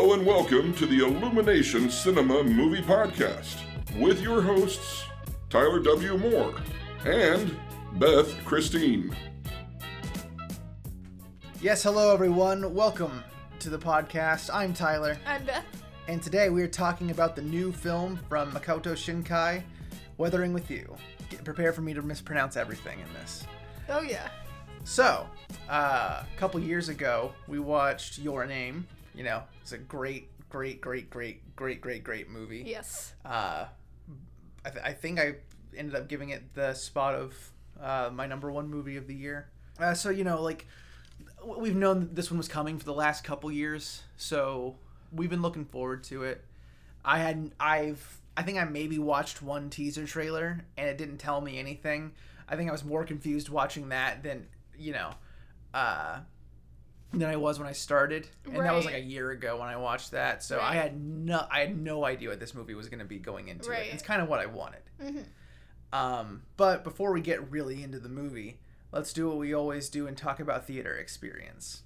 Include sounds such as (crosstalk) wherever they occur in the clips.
Hello and welcome to the Illumination Cinema Movie Podcast with your hosts, Tyler W. Moore and Beth Christine. Yes, hello everyone. Welcome to the podcast. I'm Tyler, I'm Beth. and today we are talking about the new film from Makoto Shinkai, Weathering with You. Get, prepare for me to mispronounce everything in this. Oh yeah. So, uh, a couple years ago, we watched Your Name. You know, it's a great, great, great, great, great, great, great movie. Yes. Uh, I, th- I think I ended up giving it the spot of uh, my number one movie of the year. Uh, so you know, like we've known that this one was coming for the last couple years, so we've been looking forward to it. I had I've I think I maybe watched one teaser trailer and it didn't tell me anything. I think I was more confused watching that than you know. Uh, than I was when I started, and that was like a year ago when I watched that. So I had no, I had no idea what this movie was going to be going into. Right. It. It's kind of what I wanted. Mhm. Um, but before we get really into the movie, let's do what we always do and talk about theater experience.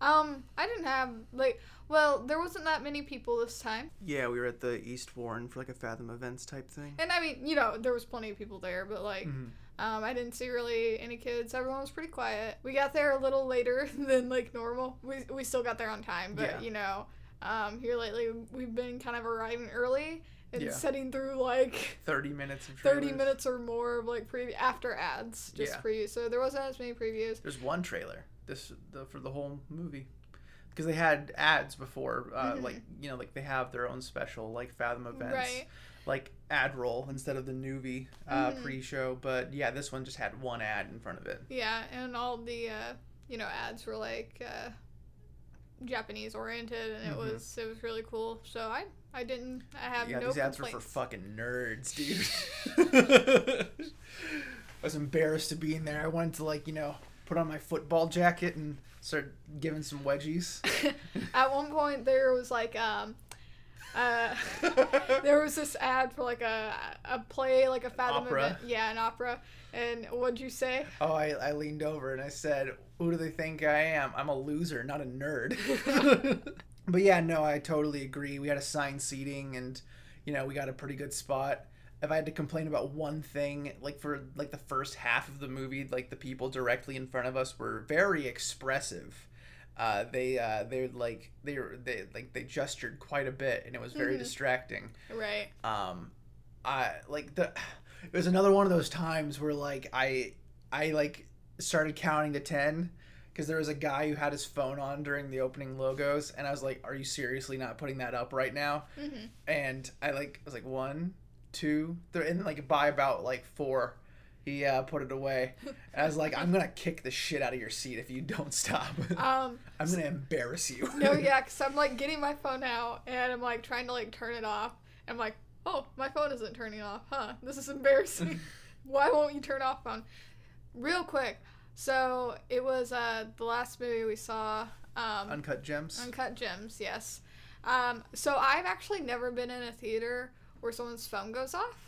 Um, I didn't have like well, there wasn't that many people this time. Yeah, we were at the East Warren for like a Fathom Events type thing. And I mean, you know, there was plenty of people there, but like Mhm. Um I didn't see really any kids. Everyone was pretty quiet. We got there a little later (laughs) than like normal. We we still got there on time, but Yeah. you know, um here lately we've been kind of arriving early and Yeah. sitting through like (laughs) Thirty minutes of 30 minutes or more of like preview after ads just Yeah. preview so there wasn't as many previews There's one trailer this the, for the whole movie because they had ads before, uh, Mhm. like you know, like they have their own special like Fathom Events. right like ad roll instead of the Noovie uh, Mhm. pre-show. But yeah, this one just had one ad in front of it. Yeah, and all the uh, you know ads were like uh, Japanese oriented, and it Mhm. was it was really cool. So I I didn't I have yeah, no these ads were for fucking nerds, dude. (laughs) I was embarrassed to be in there. I wanted to like you know put on my football jacket and start giving some wedgies. (laughs) At one point, there was like um. Uh, (laughs) there was this ad for like a a play like a Fathom Opera? event, yeah, an opera. And what'd you say? oh, I, I leaned over and I said, "Who do they think I am? I'm a loser, not a nerd." (laughs) but yeah, no, I totally agree. We had assigned seating, and you know, we got a pretty good spot. If I had to complain about one thing, like for like the first half of the movie, like the people directly in front of us were very expressive. Uh, they uh, they like they they like they gestured quite a bit, and it was very Mhm. distracting Right. um i like the it was another one of those times where like i i like started counting to 10 because there was a guy who had his phone on during the opening logos and i was like are you seriously not putting that up right now hmm and i like was like one two three and like by about like four he uh, put it away i was like i'm gonna kick the shit out of your seat if you don't stop (laughs) Um. i'm gonna embarrass you No, (laughs) yeah, because I'm like getting my phone out and I'm like trying to like turn it off. I'm like, oh, my phone isn't turning off, huh? This is embarrassing. (laughs) Why won't you turn off phone? Real quick. So it was uh the last movie we saw, um, uncut gems Uncut Gems. Yes. Um. So I've actually never been in a theater where someone's phone goes off.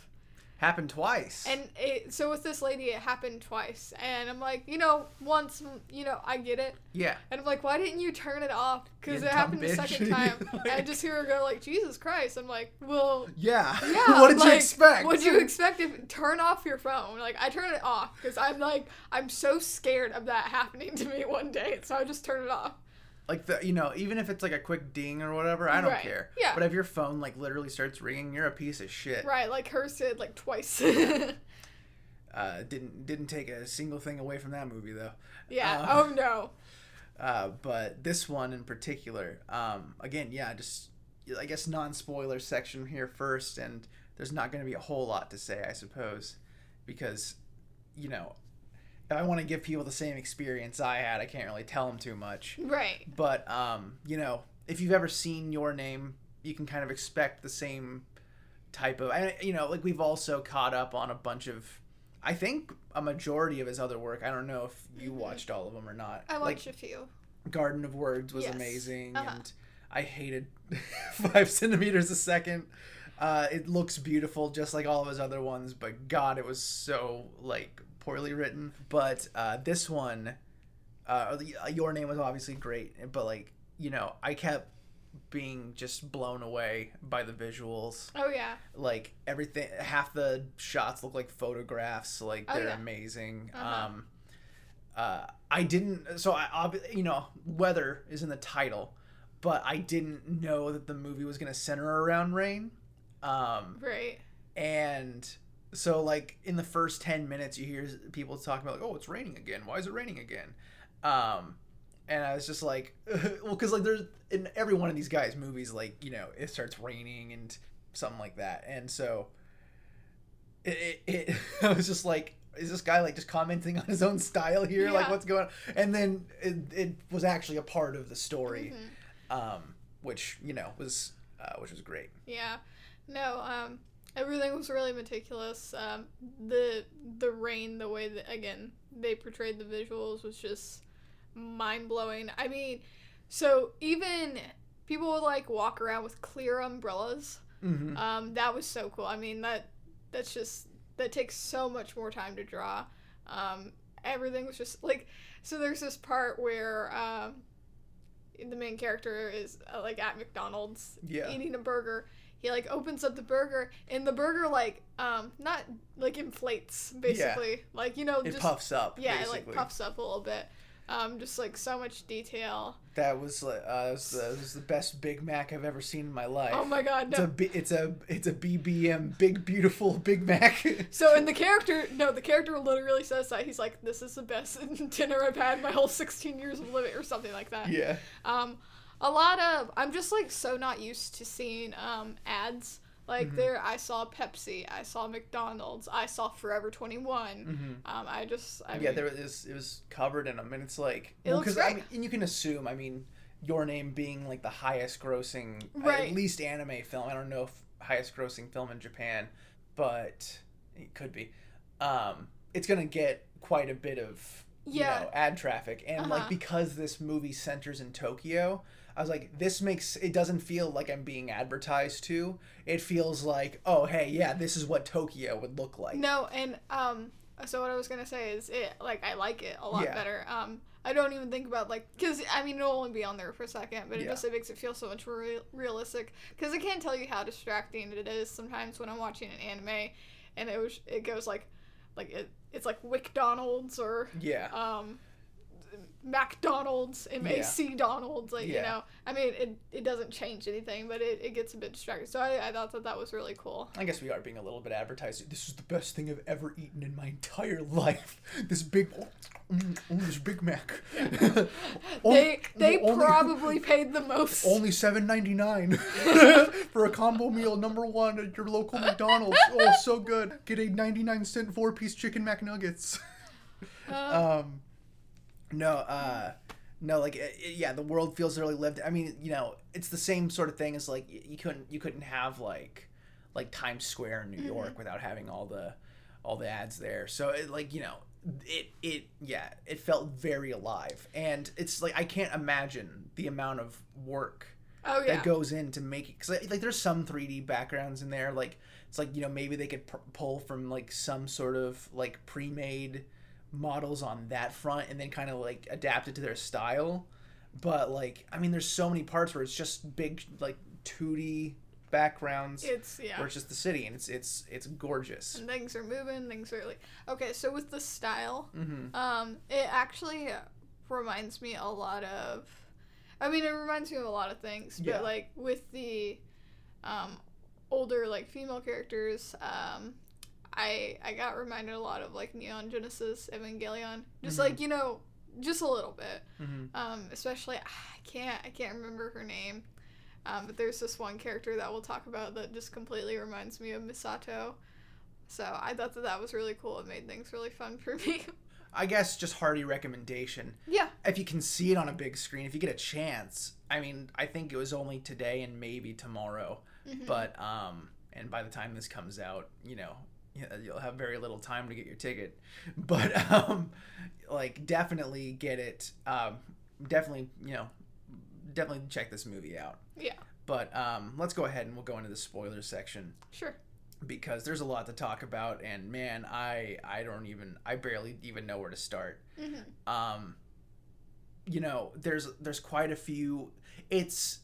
Happened twice And it, so with this lady, it happened twice. And I'm like, you know, once, you know, I get it. yeah And I'm like, why didn't you turn it off? Because it happened the second (laughs) time. (laughs) Like- and I just hear her go like, Jesus Christ. I'm like, well, Yeah. yeah. (laughs) what did you expect? What did you expect? If turn off your phone. Like I turn it off because I'm like, I'm so scared of that happening to me one day. So I just turn it off. Like the you know, even if it's like a quick ding or whatever, I don't Right. care. Yeah. But if your phone like literally starts ringing, you're a piece of shit. Right. Like hers did like twice. (laughs) Uh, didn't didn't take a single thing away from that movie though. yeah. Uh, oh no. (laughs) Uh, but this one in particular, um, again, yeah, just I guess non spoiler section here first, and there's not going to be a whole lot to say, I suppose, because you know, if I want to give people the same experience I had, I can't really tell them too much. Right. but um, you know, if you've ever seen your name, you can kind of expect the same type of. I, you know, like we've also caught up on a bunch of. I think a majority of his other work. I don't know if you Mhm. watched all of them or not. I like watched a few. Garden of Words was Yes. amazing, Uh-huh. and I hated (laughs) Five Centimeters a Second. Uh, it looks beautiful, just like all of his other ones, but God, it was so like poorly written. But uh, this one, uh, uh, your name was obviously great, but like you know, I kept being just blown away by the visuals. Oh yeah. Like everything, half the shots look like photographs. Like Oh, they're yeah. amazing. Uh-huh. Um, uh, I didn't. So I, obvi- you know, weather is in the title, but I didn't know that the movie was gonna center around rain. Um, Right. and so like in the first 10 minutes you hear people talking about like oh it's raining again. Why is it raining again? Um and i was just like (laughs) well because like there's in every one of these guys movies like you know it starts raining and something like that. And so it, it, it (laughs) i was just like is this guy like just commenting on his own style here? Like what's going on? And then it, it was actually a part of the story Mhm. um which you know was uh, which was great. Yeah. No, um everything was really meticulous. Um the the rain, the way that again they portrayed the visuals was just mind blowing. I mean, so even people would like walk around with clear umbrellas. mm-hmm. Um that was so cool. I mean, that that's just that takes so much more time to draw. Um everything was just like so there's this part where um the main character is uh, like at McDonald's Yeah. eating a burger. He like opens up the burger and the burger like um not like inflates basically. Like you know it just puffs up yeah, basically. it like puffs up a little bit. Um just like so much detail. That was like uh, that was, the, that was the best Big Mac I've ever seen in my life. Oh my god, It's a no. it's a it's a BBM big beautiful (laughs) Big Mac. So and the character no, the character literally says that he's like this is the best (laughs) dinner I've had my whole 16 years of living or something like that. yeah. Um, a lot of I'm just like so not used to seeing um ads. Like Mhm. there, I saw Pepsi, I saw McDonald's, I saw Forever 21. hmm Um, I just I yeah, mean, there was it was covered in them, and it's like It looks 'cause, I great. mean, and you can assume. I mean, your name being like the highest grossing, Right. at least anime film. I don't know if highest grossing film in Japan, but it could be. Um, it's gonna get quite a bit of you Yeah. know ad traffic, and Uh-huh. like because this movie centers in Tokyo. I was like, this makes it doesn't feel like I'm being advertised to. It feels like, oh hey, yeah, this is what Tokyo would look like. no, and um, so what I was gonna say is it like I like it a lot Yeah. better. Um, I don't even think about like because I mean it'll only be on there for a second, but it Yeah. just it makes it feel so much more real- realistic. Because I can't tell you how distracting it is sometimes when I'm watching an anime, and it was it goes like, like it it's like McDonald's or Yeah. um McDonald's and Yeah. AC Donald's like you know I mean it, it doesn't change anything but it, it gets a bit distracting so I, I thought that that was really cool I guess we are being a little bit advertised. This is the best thing I've ever eaten in my entire life. (laughs) This big, mm, mm, this Big Mac. (laughs) they they only, probably paid the most only seven ninety nine (laughs) for a combo meal number one at your local McDonald's. Oh, so good. Get a ninety nine cent four piece chicken McNuggets. Uh, um no uh no like it, it- yeah the world feels really lived. I mean you know it's the same sort of thing as like y- you couldn't you couldn't have like like times square in new mm-hmm. york without having all the all the ads there. So it like you know it it yeah it felt very alive. And it's like i can't imagine the amount of work oh yeah. that goes into making because like there's some 3d backgrounds in there. Like it's like you know maybe they could p- pull from like some sort of like pre-made models on that front and then kind of like adapt it to their style but like i mean there's so many parts where it's just big like 2d backgrounds it's yeah where it's just the city and it's it's it's gorgeous and things are moving things are like okay so with the style mm-hmm. um it actually reminds me a lot of i mean it reminds me of a lot of things but Yeah. like with the um older like female characters um i i got reminded a lot of like neon genesis evangelion. Just Mhm. like you know just a little bit. Mm-hmm. um especially i can't i can't remember her name. Um, but there's this one character that we'll talk about that just completely reminds me of misato. So i thought that that was really cool. It made things really fun for (laughs) me. I guess just hearty recommendation. Yeah. If you can see it on a big screen, if you get a chance, I mean, I think it was only today and maybe tomorrow, Mhm. but um, and by the time this comes out, you know, yeah, you'll have very little time to get your ticket, (laughs) but um, like definitely get it. Um, definitely, you know, definitely check this movie out. Yeah. But um, let's go ahead and we'll go into the spoilers section Sure. because there's a lot to talk about, and man, I I don't even I barely even know where to start hmm um you know there's there's quite a few it's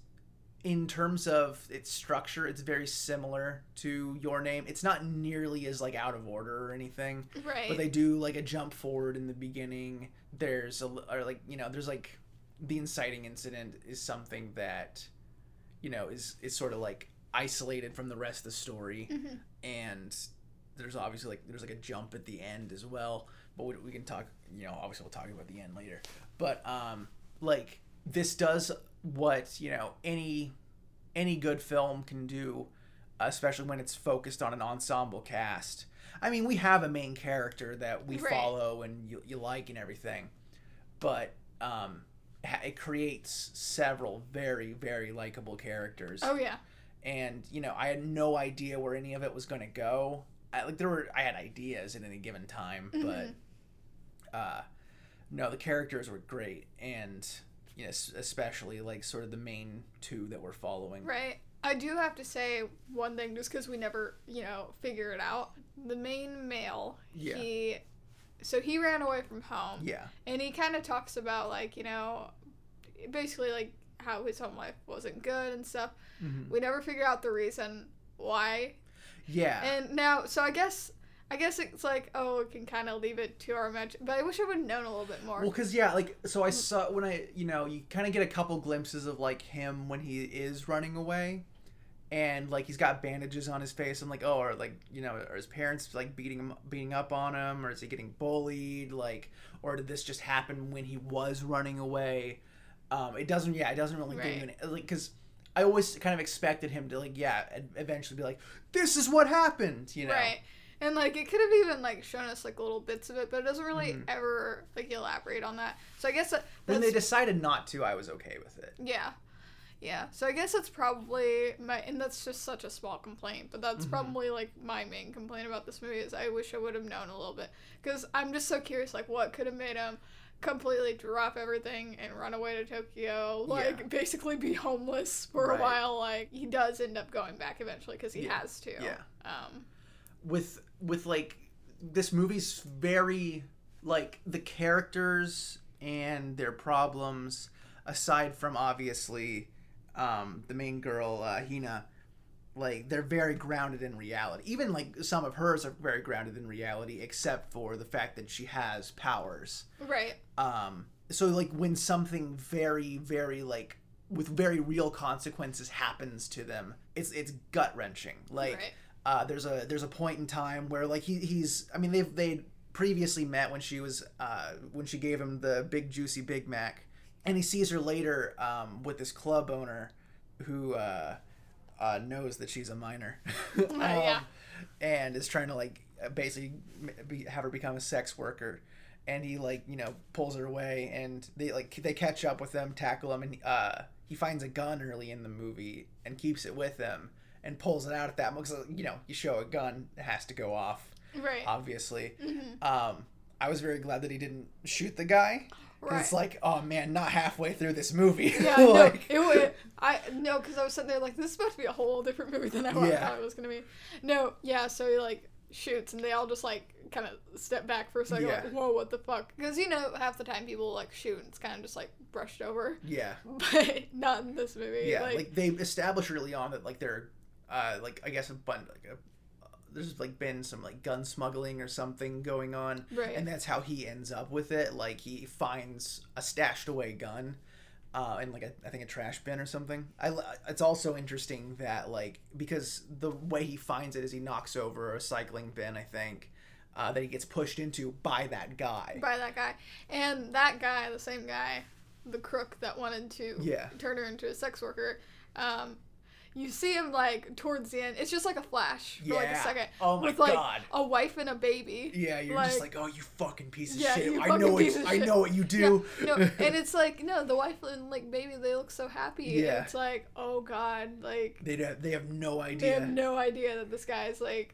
in terms of its structure, it's very similar to Your Name. It's not nearly as like out of order or anything, Right. but they do like a jump forward in the beginning. There's a or like you know there's like the inciting incident is something that you know is is sort of like isolated from the rest of the story, Mhm. and there's obviously like there's like a jump at the end as well. But we, we can talk you know obviously we'll talk about the end later. But um like this does what you know any any good film can do especially when it's focused on an ensemble cast. I mean we have a main character that we Right. follow and you, you like and everything but um it creates several very very likable characters. Oh yeah. and you know i had no idea where any of it was going to go. I, like there were i had ideas at any given time but uh no the characters were great. And you know especially like sort of the main two that we're following Right. I do have to say one thing just because we never, you know, figure it out. The main male, Yeah. he, so he ran away from home, yeah and he kind of talks about like, you know, basically like how his home life wasn't good and stuff. Mhm. We never figure out the reason why. yeah And now, so I guess, I guess it's like, oh, we can kind of leave it to our imagination. But I wish I would have known a little bit more. well because yeah like so i saw when i you know you kind of get a couple glimpses of like him when he is running away and like he's got bandages on his face i'm like oh or like you know are his parents like beating him beating up on him or is he getting bullied like or did this just happen when he was running away um it doesn't yeah it doesn't really give you Right. any like because i always kind of expected him to like yeah eventually be like this is what happened you know Right. And like it could have even like shown us like little bits of it, but it doesn't really Mhm. ever like elaborate on that. So I guess that, when they decided not to i was okay with it yeah, yeah. So I guess that's probably my and that's just such a small complaint, but that's Mhm. probably like my main complaint about this movie is I wish I would have known a little bit because I'm just so curious like what could have made him completely drop everything and run away to Tokyo, like Yeah. basically be homeless for Right. a while. Like he does end up going back eventually because he Yeah. has to. Yeah. Um. with with like this movie's very like the characters and their problems aside from obviously um the main girl uh hina like they're very grounded in reality even like some of hers are very grounded in reality except for the fact that she has powers Right. um so like when something very very like with very real consequences happens to them it's it's gut wrenching like right. Uh, there's a there's a point in time where like he, he's I mean they've they previously met when she was uh, when she gave him the big juicy Big Mac, and he sees her later um, with this club owner who uh, uh, knows that she's a minor, (laughs) um, yeah. and is trying to like basically be, have her become a sex worker. And he like you know pulls her away, and they like they catch up with them, tackle him, and uh, he finds a gun early in the movie and keeps it with him and pulls it out at that moment. 'cause, you know, you show a gun, it has to go off, Right. obviously. Mhm. Um, I was very glad that he didn't shoot the guy Right. It's like, oh man, not halfway through this movie. yeah, (laughs) like, no, it, I no, because I was sitting there like this is about to be a whole different movie than I Yeah. thought it was gonna be. No, yeah, so he like shoots and they all just like kind of step back for a second, Yeah. like whoa, what the fuck? Because you know half the time people like shoot and it's kind of just like brushed over, yeah, (laughs) but not in this movie. yeah. like, Like, they establish early on that like they're, uh, like I guess a bunch like a. There's like been some like gun smuggling or something going on, right, and that's how he ends up with it. Like he finds a stashed away gun, uh, in like a, I think a trash bin or something. I it's also interesting that like because the way he finds it is he knocks over a recycling bin. I think uh, that he gets pushed into by that guy. by that guy, and that guy, the same guy, the crook that wanted to Yeah. turn her into a sex worker. Um, you see him like towards the end. It's just like a flash for like a second. Oh my with like God. a wife and a baby. Yeah, you're just like, oh, you fucking piece of Yeah, shit. you I know of I shit." know what you do. No, (laughs) and it's like no, the wife and like baby, they look so happy. Yeah. It's like oh god, like they have, they have no idea. they have no idea that this guy's like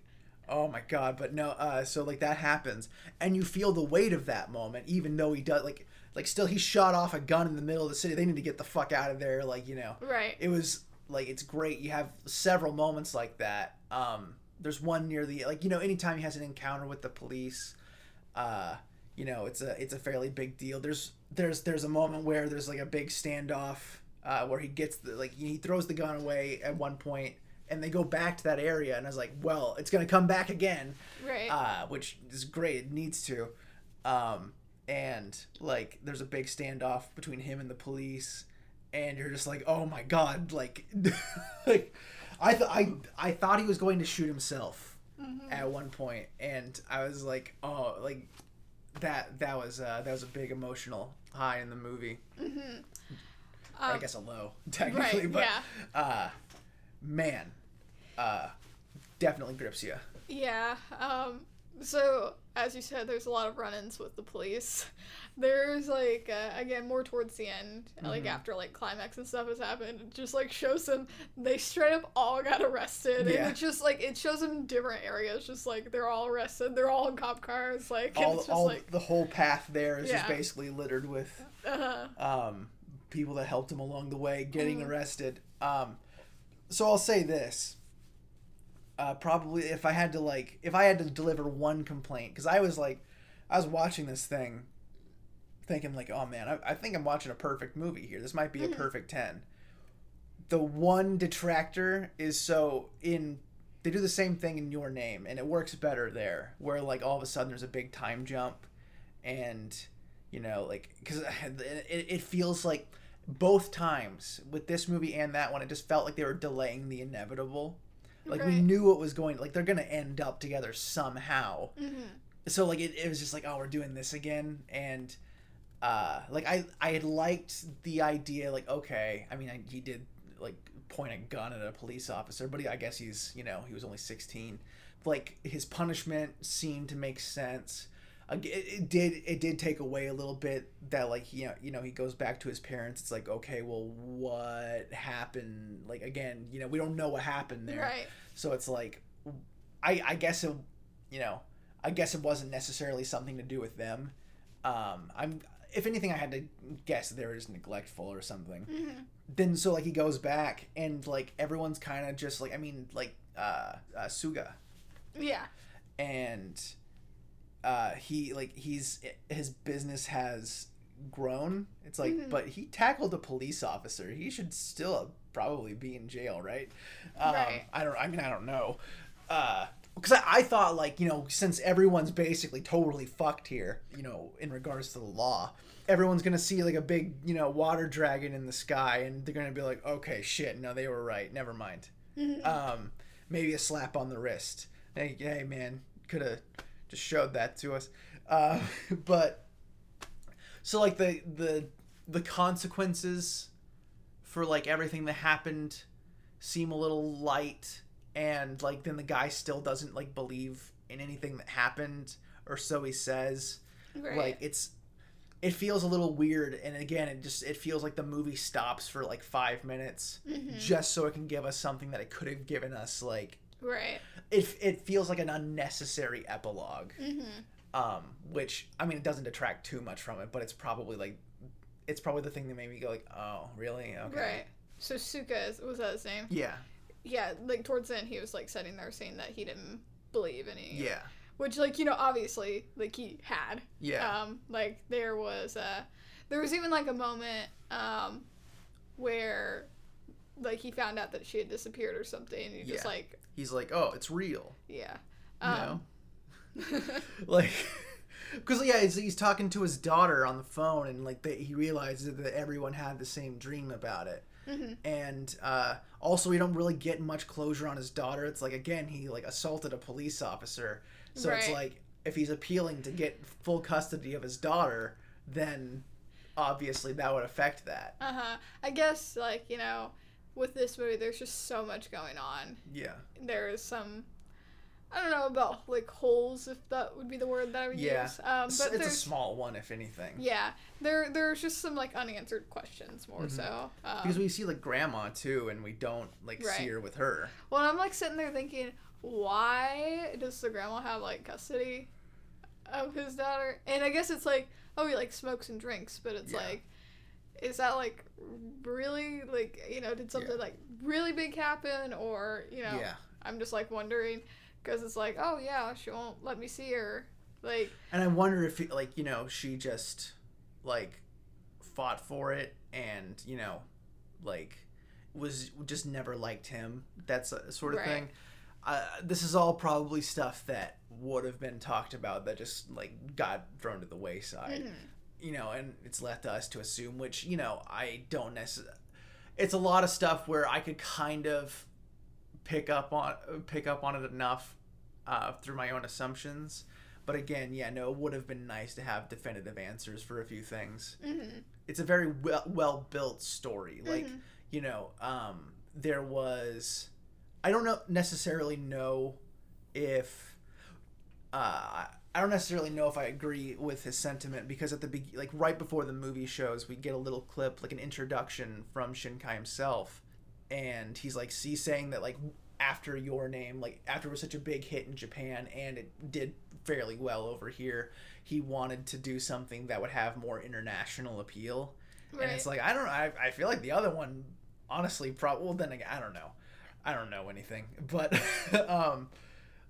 Oh my god, but no, uh so like that happens and you feel the weight of that moment even though he does like like still he shot off a gun in the middle of the city. They need to get the fuck out of there like, you know. right. It was like it's great. You have several moments like that. Um there's one near the like you know anytime he has an encounter with the police uh you know, it's a it's a fairly big deal. There's there's there's a moment where there's like a big standoff uh, where he gets the like he throws the gun away at one point, and they go back to that area, and I was like, well, it's gonna come back again, Right. uh, which is great. It needs to. Um, and like, there's a big standoff between him and the police, and you're just like, oh my god, like, (laughs) like, I th- I I thought he was going to shoot himself at one point, and I was like, oh, like that that was uh, that was a big emotional high in the movie. I Um, guess a low, (laughs) technically, right, but yeah. uh, man, uh, definitely grips you. Yeah. Um, so, as you said, there's a lot of run-ins with the police. (laughs) There's like uh, again more towards the end, like Mm-hmm. after like climax and stuff has happened, it just like shows them they straight up all got arrested, Yeah. and it just like it shows them different areas, just like they're all arrested, they're all in cop cars, like all, it's just all like the whole path there is just basically littered with uh, um, people that helped him along the way getting Mhm. arrested. Um, so I'll say this. Uh, probably if I had to like if I had to deliver one complaint because I was like I was watching this thing thinking like oh man I, I think I'm watching a perfect movie here. This might be a Mhm. perfect 10 the one detractor is so in they do the same thing in your name and it works better there where like all of a sudden there's a big time jump and you know like because (sighs) it, it feels like both times with this movie and that one it just felt like they were delaying the inevitable like we knew it was going like they're gonna end up together somehow. Mhm. so like it, it was just like oh we're doing this again. And uh like i i had liked the idea like okay i mean I, he did like point a gun at a police officer but he, i guess he's you know he was only 16 like his punishment seemed to make sense it, it did it did take away a little bit that like you know you know he goes back to his parents it's like okay well what happened like again you know we don't know what happened there right. so it's like, I I guess it, you know, I guess it wasn't necessarily something to do with them. Um, I'm if anything, I had to guess they were just neglectful or something. Mhm. Then so like he goes back and like everyone's kind of just like I mean like uh, uh Suga Yeah. and uh he like he's his business has grown it's like Mhm. but he tackled a police officer he should still probably be in jail right um, Right. i don't i mean i don't know uh because I, I thought like you know since everyone's basically totally fucked here you know in regards to the law everyone's gonna see like a big you know water dragon in the sky and they're gonna be like okay shit no they were right never mind Mhm. um, maybe a slap on the wrist. Hey, hey man, could have just showed that to us. Uh, (laughs) but so like the the the consequences for like everything that happened seem a little light, and like then the guy still doesn't like believe in anything that happened, or so he says right. like it's it feels a little weird and again it just it feels like the movie stops for like five minutes Mhm. just so it can give us something that it could have given us like right. it, it feels like an unnecessary epilogue Mhm. um which i mean it doesn't detract too much from it but it's probably like it's probably the thing that made me go like oh really okay Right. So Suka is, was that his name? yeah Yeah, like towards the end, he was like sitting there saying that he didn't believe any. yeah Which, like, you know, obviously, like he had. yeah Um, like there was uh there was even like a moment um where like he found out that she had disappeared or something and he just Yeah. like he's like oh it's real yeah. you know Um, (laughs) like (laughs) because yeah he's, he's talking to his daughter on the phone and like they, he realizes that everyone had the same dream about it Mm-hmm. and uh, also we don't really get much closure on his daughter it's like again he like assaulted a police officer so it's like if he's appealing to get full custody of his daughter then obviously that would affect that Uh-huh. I guess like, you know, with this movie there's just so much going on. yeah There is some I don't know about like holes if that would be the word that I would Yeah. use. Um but it's a small one if anything yeah, there there's just some like unanswered questions more Mhm. so. Um, because we see like grandma too and we don't like see her with her Well, I'm like sitting there thinking, why does the grandma have like custody of his daughter? And I guess it's like, oh, he like smokes and drinks, but it's Yeah. like, is that like really like you know did something Yeah. like really big happen or you know yeah I'm just like wondering because it's like oh yeah she won't let me see her like And I wonder if, like, you know, she just, like, fought for it and, you know, like was just never liked him. That's a sort of Right. thing. Uh, this is all probably stuff that would have been talked about that just like got thrown to the wayside. Mhm. You know, and it's left to us to assume, which you know I don't necessarily. It's a lot of stuff where I could kind of pick up on pick up on it enough uh, through my own assumptions. But again, yeah, no, it would have been nice to have definitive answers for a few things. Mhm. It's a very well well built story. Like Mhm. you know, um, there was. I don't know necessarily know if. Uh, I don't necessarily know if I agree with his sentiment because at the be- like right before the movie shows, we get a little clip like an introduction from Shinkai himself, and he's like he's saying that like after your name like after it was such a big hit in Japan and it did fairly well over here, he wanted to do something that would have more international appeal. Right. And it's like I don't I, I feel like the other one honestly probably well then again I don't know. I don't know anything. But (laughs) um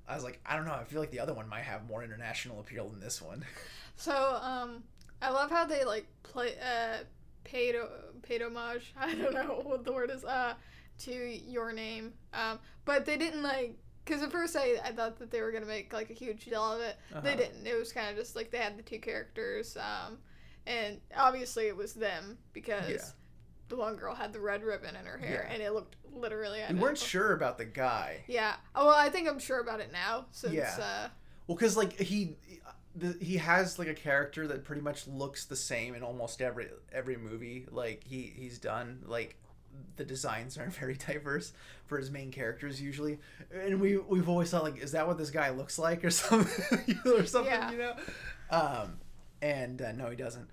I was like I don't know, I feel like the other one might have more international appeal than this one. (laughs) So, um, I love how they like play, uh, paid paid homage. (laughs) I don't know what the word is. Uh, to your name. Um, but they didn't like. Cause at first I, I thought that they were gonna make like a huge deal of it. They Uh-huh. didn't. It was kind of just like they had the two characters, um, and obviously it was them because. The one girl had the red ribbon in her hair, Yeah. and it looked literally. We identical. weren't sure about the guy. Yeah. Oh, well, I think I'm sure about it now since. Yeah. Uh, Well, because like he, the, he has like a character that pretty much looks the same in almost every every movie. Like he he's done. Like the designs aren't (laughs) very diverse for his main characters usually, and we we've always thought like, is that what this guy looks like or (laughs) something or something? Yeah. You know, um, and uh, no, he doesn't.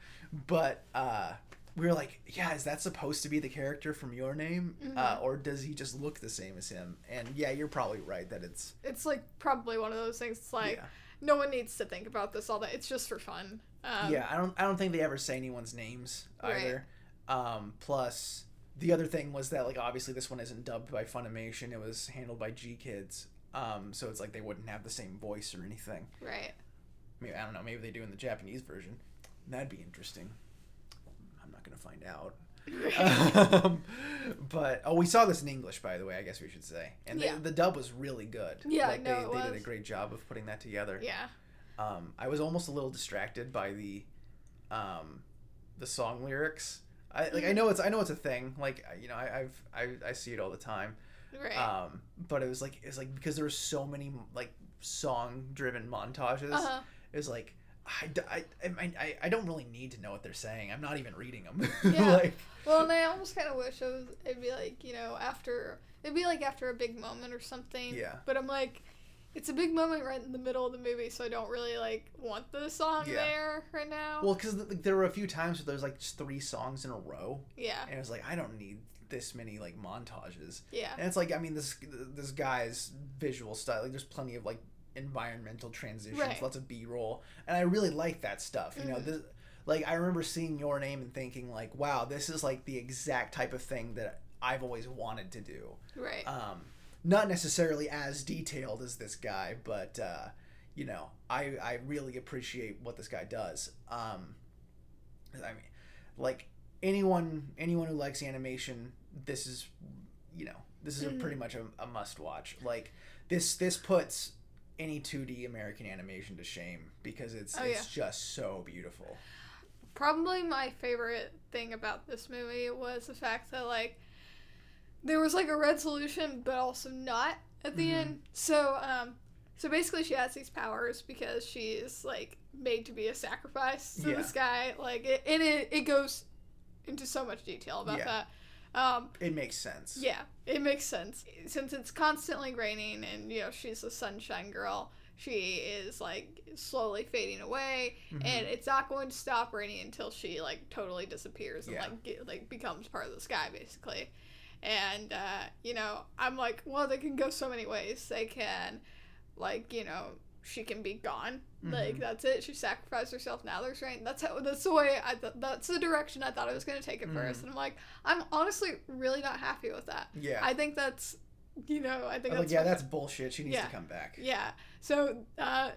But uh, we were like, yeah, is that supposed to be the character from Your Name, uh, Mm-hmm. or does he just look the same as him? And yeah, you're probably right that it's it's like probably one of those things. It's like yeah. no one needs to think about this all that. It's just for fun. Um, yeah, I don't I don't think they ever say anyone's names Right. either. Um, plus the other thing was that like obviously this one isn't dubbed by Funimation, it was handled by GKIDS. Um, so it's like they wouldn't have the same voice or anything. Right. Maybe I don't know, maybe they do in the Japanese version. That'd be interesting. I'm not gonna find out. (laughs) um, but oh, we saw this in English, by the way. I guess we should say, and Yeah. the, the dub was really good. Yeah, like no, they, they did a great job of putting that together. Yeah. Um, I was almost a little distracted by the, um, the song lyrics. I like I know it's I know it's a thing. Like you know I, I've I, I see it all the time. Right. Um, but it was like it's like because there were so many like song driven montages. uh-huh. It was like I, I, I, I- I don't really need to know what they're saying. I'm not even reading them. (laughs) Yeah. like Well, and I almost kind of wish it was. It'd be like you know after it'd be like after a big moment or something. Yeah. But I'm like, it's a big moment right in the middle of the movie, so I don't really like want the song Yeah. there right now. well, because like, there were a few times where there's like just three songs in a row, yeah. and it was like I don't need this many like montages. Yeah. And it's like I mean this this guy's visual style like there's plenty of like environmental transitions, Right. lots of B roll, and I really like that stuff. You know, Mhm. this, like I remember seeing your name and thinking like, wow, this is like the exact type of thing that I've always wanted to do. Right. Um, not necessarily as detailed as this guy, but uh, you know, I I really appreciate what this guy does. Um, I mean, like anyone anyone who likes animation, this is you know this is a pretty much a, a must watch. Like this this puts any 2D American animation to shame because it's Oh, it's just so beautiful. Probably my favorite thing about this movie was the fact that like there was like a red solution, but also not at the Mhm. end. So um, so basically she has these powers because she is like made to be a sacrifice to Yeah. this guy. Like it, and it it goes into so much detail about Yeah. that. Um, It makes sense. yeah, it makes sense since it's constantly raining, and you know she's a sunshine girl. She is like slowly fading away, Mhm. and it's not going to stop raining until she like totally disappears and Yeah. like get, like becomes part of the sky basically. And uh, you know, I'm like, well, they can go so many ways. They can, like, you know, she can be gone. Like Mhm. that's it. She sacrificed herself. Now there's rain. That's how. That's the way. I th- that's the direction I thought I was gonna take it first. Mhm. And I'm like, I'm honestly really not happy with that. Yeah. I think that's, you know, I think I was like, yeah, that's bullshit. She needs Yeah. to come back. yeah. So, uh,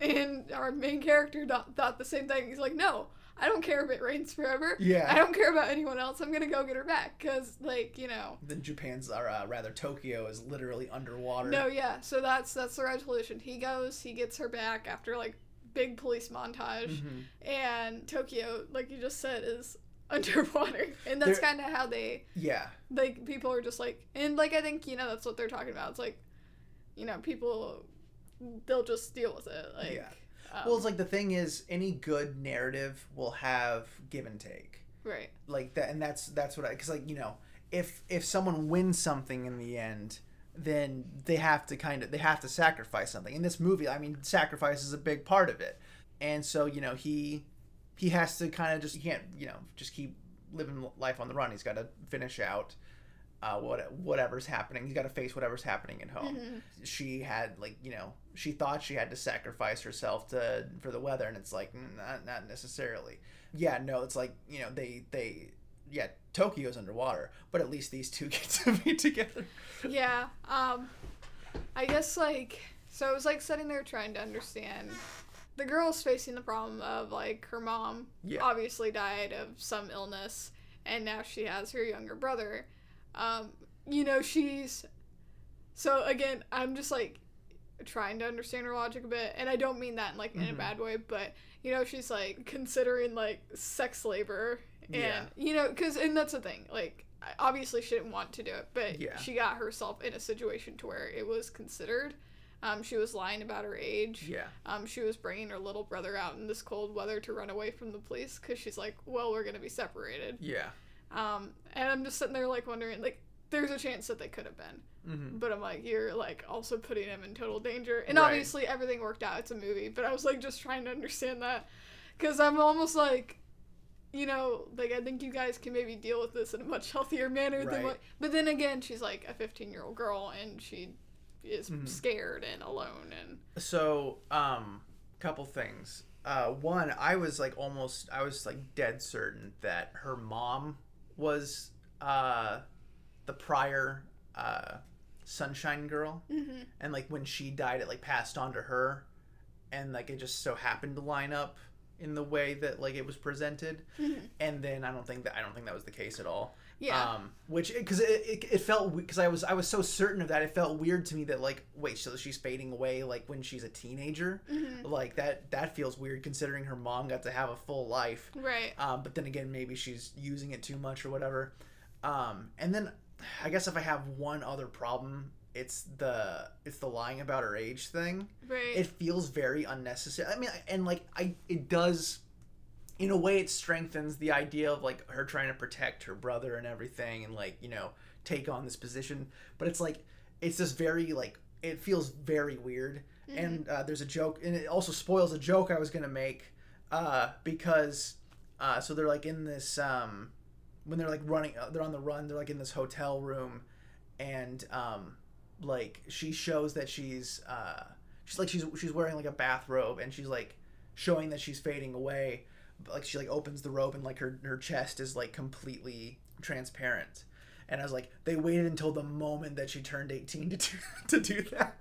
and our main character th- thought the same thing. He's like, no, I don't care if it rains forever. Yeah. I don't care about anyone else. I'm gonna go get her back because, like, you know. Then Japan's, or uh, rather Tokyo, is literally underwater. No, yeah. So that's that's the resolution. He goes, he gets her back after like big police montage, Mhm. and Tokyo, like you just said, is (laughs) underwater, and that's kind of how they Yeah. like people are just like, and like I think you know that's what they're talking about. It's like, you know, people they'll just deal with it. Like, Yeah. Um, Well, it's like the thing is, any good narrative will have give and take. right. like that and that's that's what i because like you know if if someone wins something in the end then they have to kind of they have to sacrifice something in this movie i mean sacrifice is a big part of it and so you know he he has to kind of just he can't you know just keep living life on the run he's got to finish out uh, what whatever's happening he's got to face whatever's happening at home Mhm. she had like you know she thought she had to sacrifice herself to for the weather and it's like not, not necessarily yeah no it's like you know they they yeah tokyo's underwater but at least these two (laughs) get to be together Yeah. Um, I guess like so. it was like sitting there trying to understand. The girl's facing the problem of like her mom Yeah. obviously died of some illness, and now she has her younger brother. Um, you know, she's so again. I'm just like trying to understand her logic a bit, and I don't mean that in like in a Mhm. bad way, but you know, she's like considering like sex labor, and Yeah. you know, because and that's the thing, like. I- Obviously, she didn't want to do it, but Yeah. she got herself in a situation to where it was considered. Um, she was lying about her age. yeah Um, she was bringing her little brother out in this cold weather to run away from the police because she's like, well, we're gonna be separated. yeah Um, and I'm just sitting there like wondering, like, there's a chance that they could have been, mm-hmm. but I'm like, you're like also putting him in total danger. And Right. obviously everything worked out. It's a movie, but I was like just trying to understand that because I'm almost like. You know, like I think you guys can maybe deal with this in a much healthier manner than what. But then again, she's like a 15 year old girl, and she is Mhm. scared and alone, and so um couple things uh one i was like almost i was like dead certain that her mom was uh the prior uh sunshine girl mm-hmm. and like when she died it like passed on to her and like it just so happened to line up in the way that like it was presented Mhm. and then i don't think that i don't think that was the case at all yeah. um which because it, it, it felt because i was i was so certain of that it felt weird to me that like wait so she's fading away like when she's a teenager Mhm. like that that feels weird considering her mom got to have a full life Right. um, but then again maybe she's using it too much or whatever um, and then i guess if i have one other problem it's the it's the lying about her age thing Right. it feels very unnecessary i mean and like i it does in a way it strengthens the idea of like her trying to protect her brother and everything and like you know take on this position. But it's like it's just very like it feels very weird. Mhm. and uh, there's a joke and it also spoils a joke i was gonna make uh, because uh, so they're like in this um, when they're like running uh, they're on the run they're like in this hotel room and um, like she shows that she's uh, she's like she's she's wearing like a bathrobe and she's like showing that she's fading away like she like opens the robe and like her her chest is like completely transparent and i was like they waited until the moment that she turned 18 to do, (laughs) to do that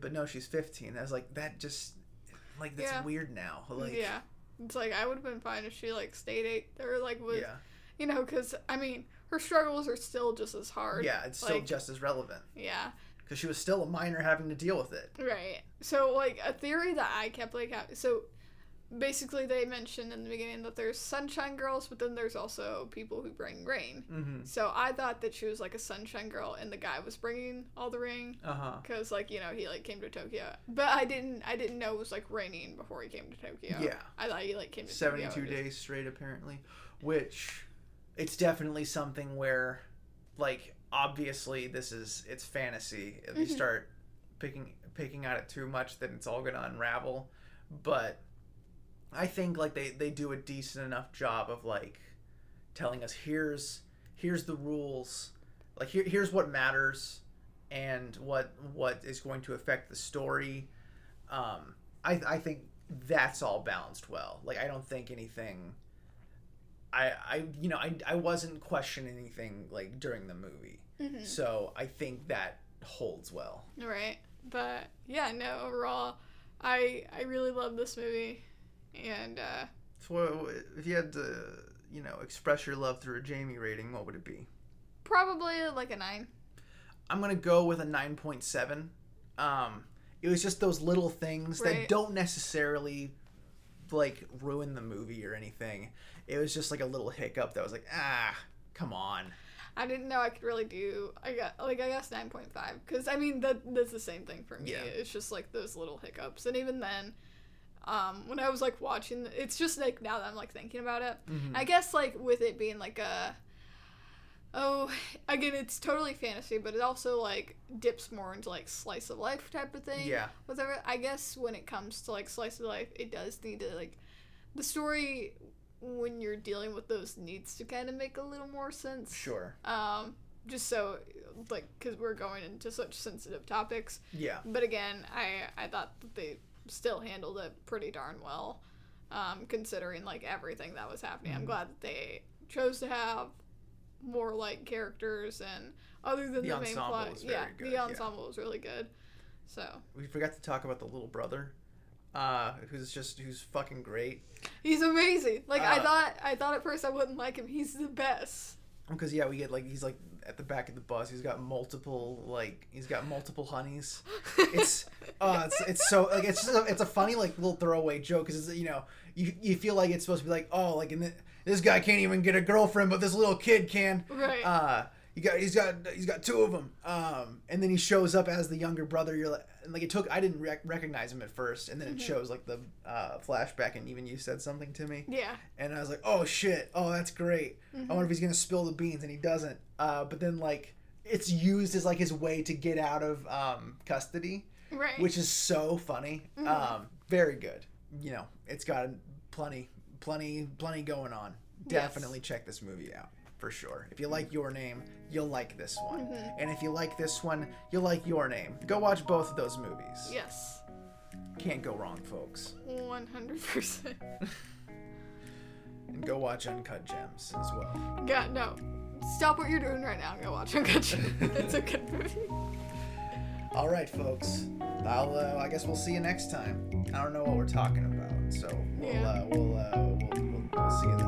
but no she's 15 i was like that just like that's Yeah. weird now like yeah. It's like I would have been fine if she like stayed eight or like was yeah you know because I mean her struggles are still just as hard. yeah it's still like, just as relevant Yeah. because she was still a minor having to deal with it Right. So like a theory that I kept like so basically they mentioned in the beginning that there's sunshine girls but then there's also people who bring rain. mm-hmm. So I thought that she was like a sunshine girl and the guy was bringing all the rain uh-huh because like you know he like came to Tokyo but I didn't I didn't know it was like raining before he came to Tokyo. Yeah. I thought he like came to 72 Tokyo. days straight apparently which it's definitely something where like obviously this is it's fantasy if you Mhm. start picking picking at it too much then it's all gonna unravel but i think like they they do a decent enough job of like telling us here's here's the rules like here, here's what matters and what what is going to affect the story. Um i i think that's all balanced well. Like i don't think anything i i you know i, I wasn't questioning anything like during the movie. Mhm. so i think that holds well. Right. But yeah, no, overall I I really love this movie and uh So what- if you had to, you know, express your love through a Jamie rating, what would it be? Probably like a nine. I'm gonna go with a nine point seven. Um, it was just those little things that don't necessarily like ruin the movie or anything. It was just like a little hiccup that was like, ah, come on. I didn't know I could really do. I got like I guess nine point five because I mean that that's the same thing for me. Yeah. It's just like those little hiccups, and even then, um, when I was like watching, it's just like now that I'm like thinking about it, Mm-hmm. I guess like with it being like a. Oh, again, it's totally fantasy, but it also like dips more into like slice of life type of thing. Yeah. Whatever. I guess when it comes to like slice of life, it does need to like the story when you're dealing with those needs to kind of make a little more sense Sure. um just so like because we're going into such sensitive topics Yeah. but again i i thought that they still handled it pretty darn well um considering like everything that was happening Mm-hmm. i'm glad that they chose to have more like characters and other than The the, main plot yeah good, the yeah. ensemble was really good so We forgot to talk about the little brother, uh, who's just who's fucking great. he's amazing like i Uh, thought i thought at first i wouldn't like him he's the best Because yeah, we get like he's like at the back of the bus. He's got multiple like he's got multiple honeys. (laughs) It's uh it's, it's so like it's just a, it's a funny like little throwaway joke because it's you know you you feel like it's supposed to be like oh like in the, this guy can't even get a girlfriend but this little kid can. Right. Uh, he got he's got he's got two of them. Um, and then he shows up as the younger brother. You're like and like it took I didn't rec- recognize him at first, and then it shows like the uh, flashback, and even you said something to me. yeah And I was like, oh shit, oh that's great. I wonder if he's gonna spill the beans, and he doesn't. Uh, but then like it's used as like his way to get out of um, custody, right which is so funny. Um, very good. You know, it's got plenty, plenty, plenty going on. Yes. Definitely check this movie out for sure. If you like Your Name, you'll like this one. And if you like this one, you'll like Your Name. Go watch both of those movies. yes Can't go wrong, folks. 100% And go watch Uncut Gems as well. God, no. Stop what you're doing right now and go watch Uncut Gems. (laughs) It's a good movie. All right, folks. I'll. Uh, I guess we'll see you next time. I don't know what we're talking about, so we'll. Yeah. Uh, we'll, uh, we'll, we'll. We'll see you then.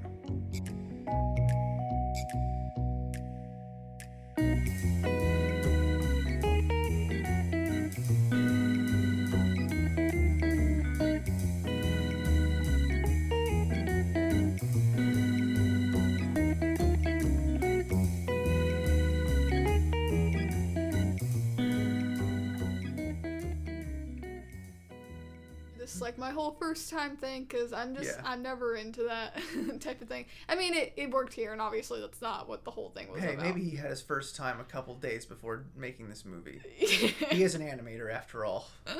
my whole first time thing because I'm just, Yeah. I'm never into that (laughs) type of thing. I mean, it, it worked here, and obviously that's not what the whole thing was Hey, about. maybe he had his first time a couple days before making this movie. (laughs) He is an animator after all. (laughs) um,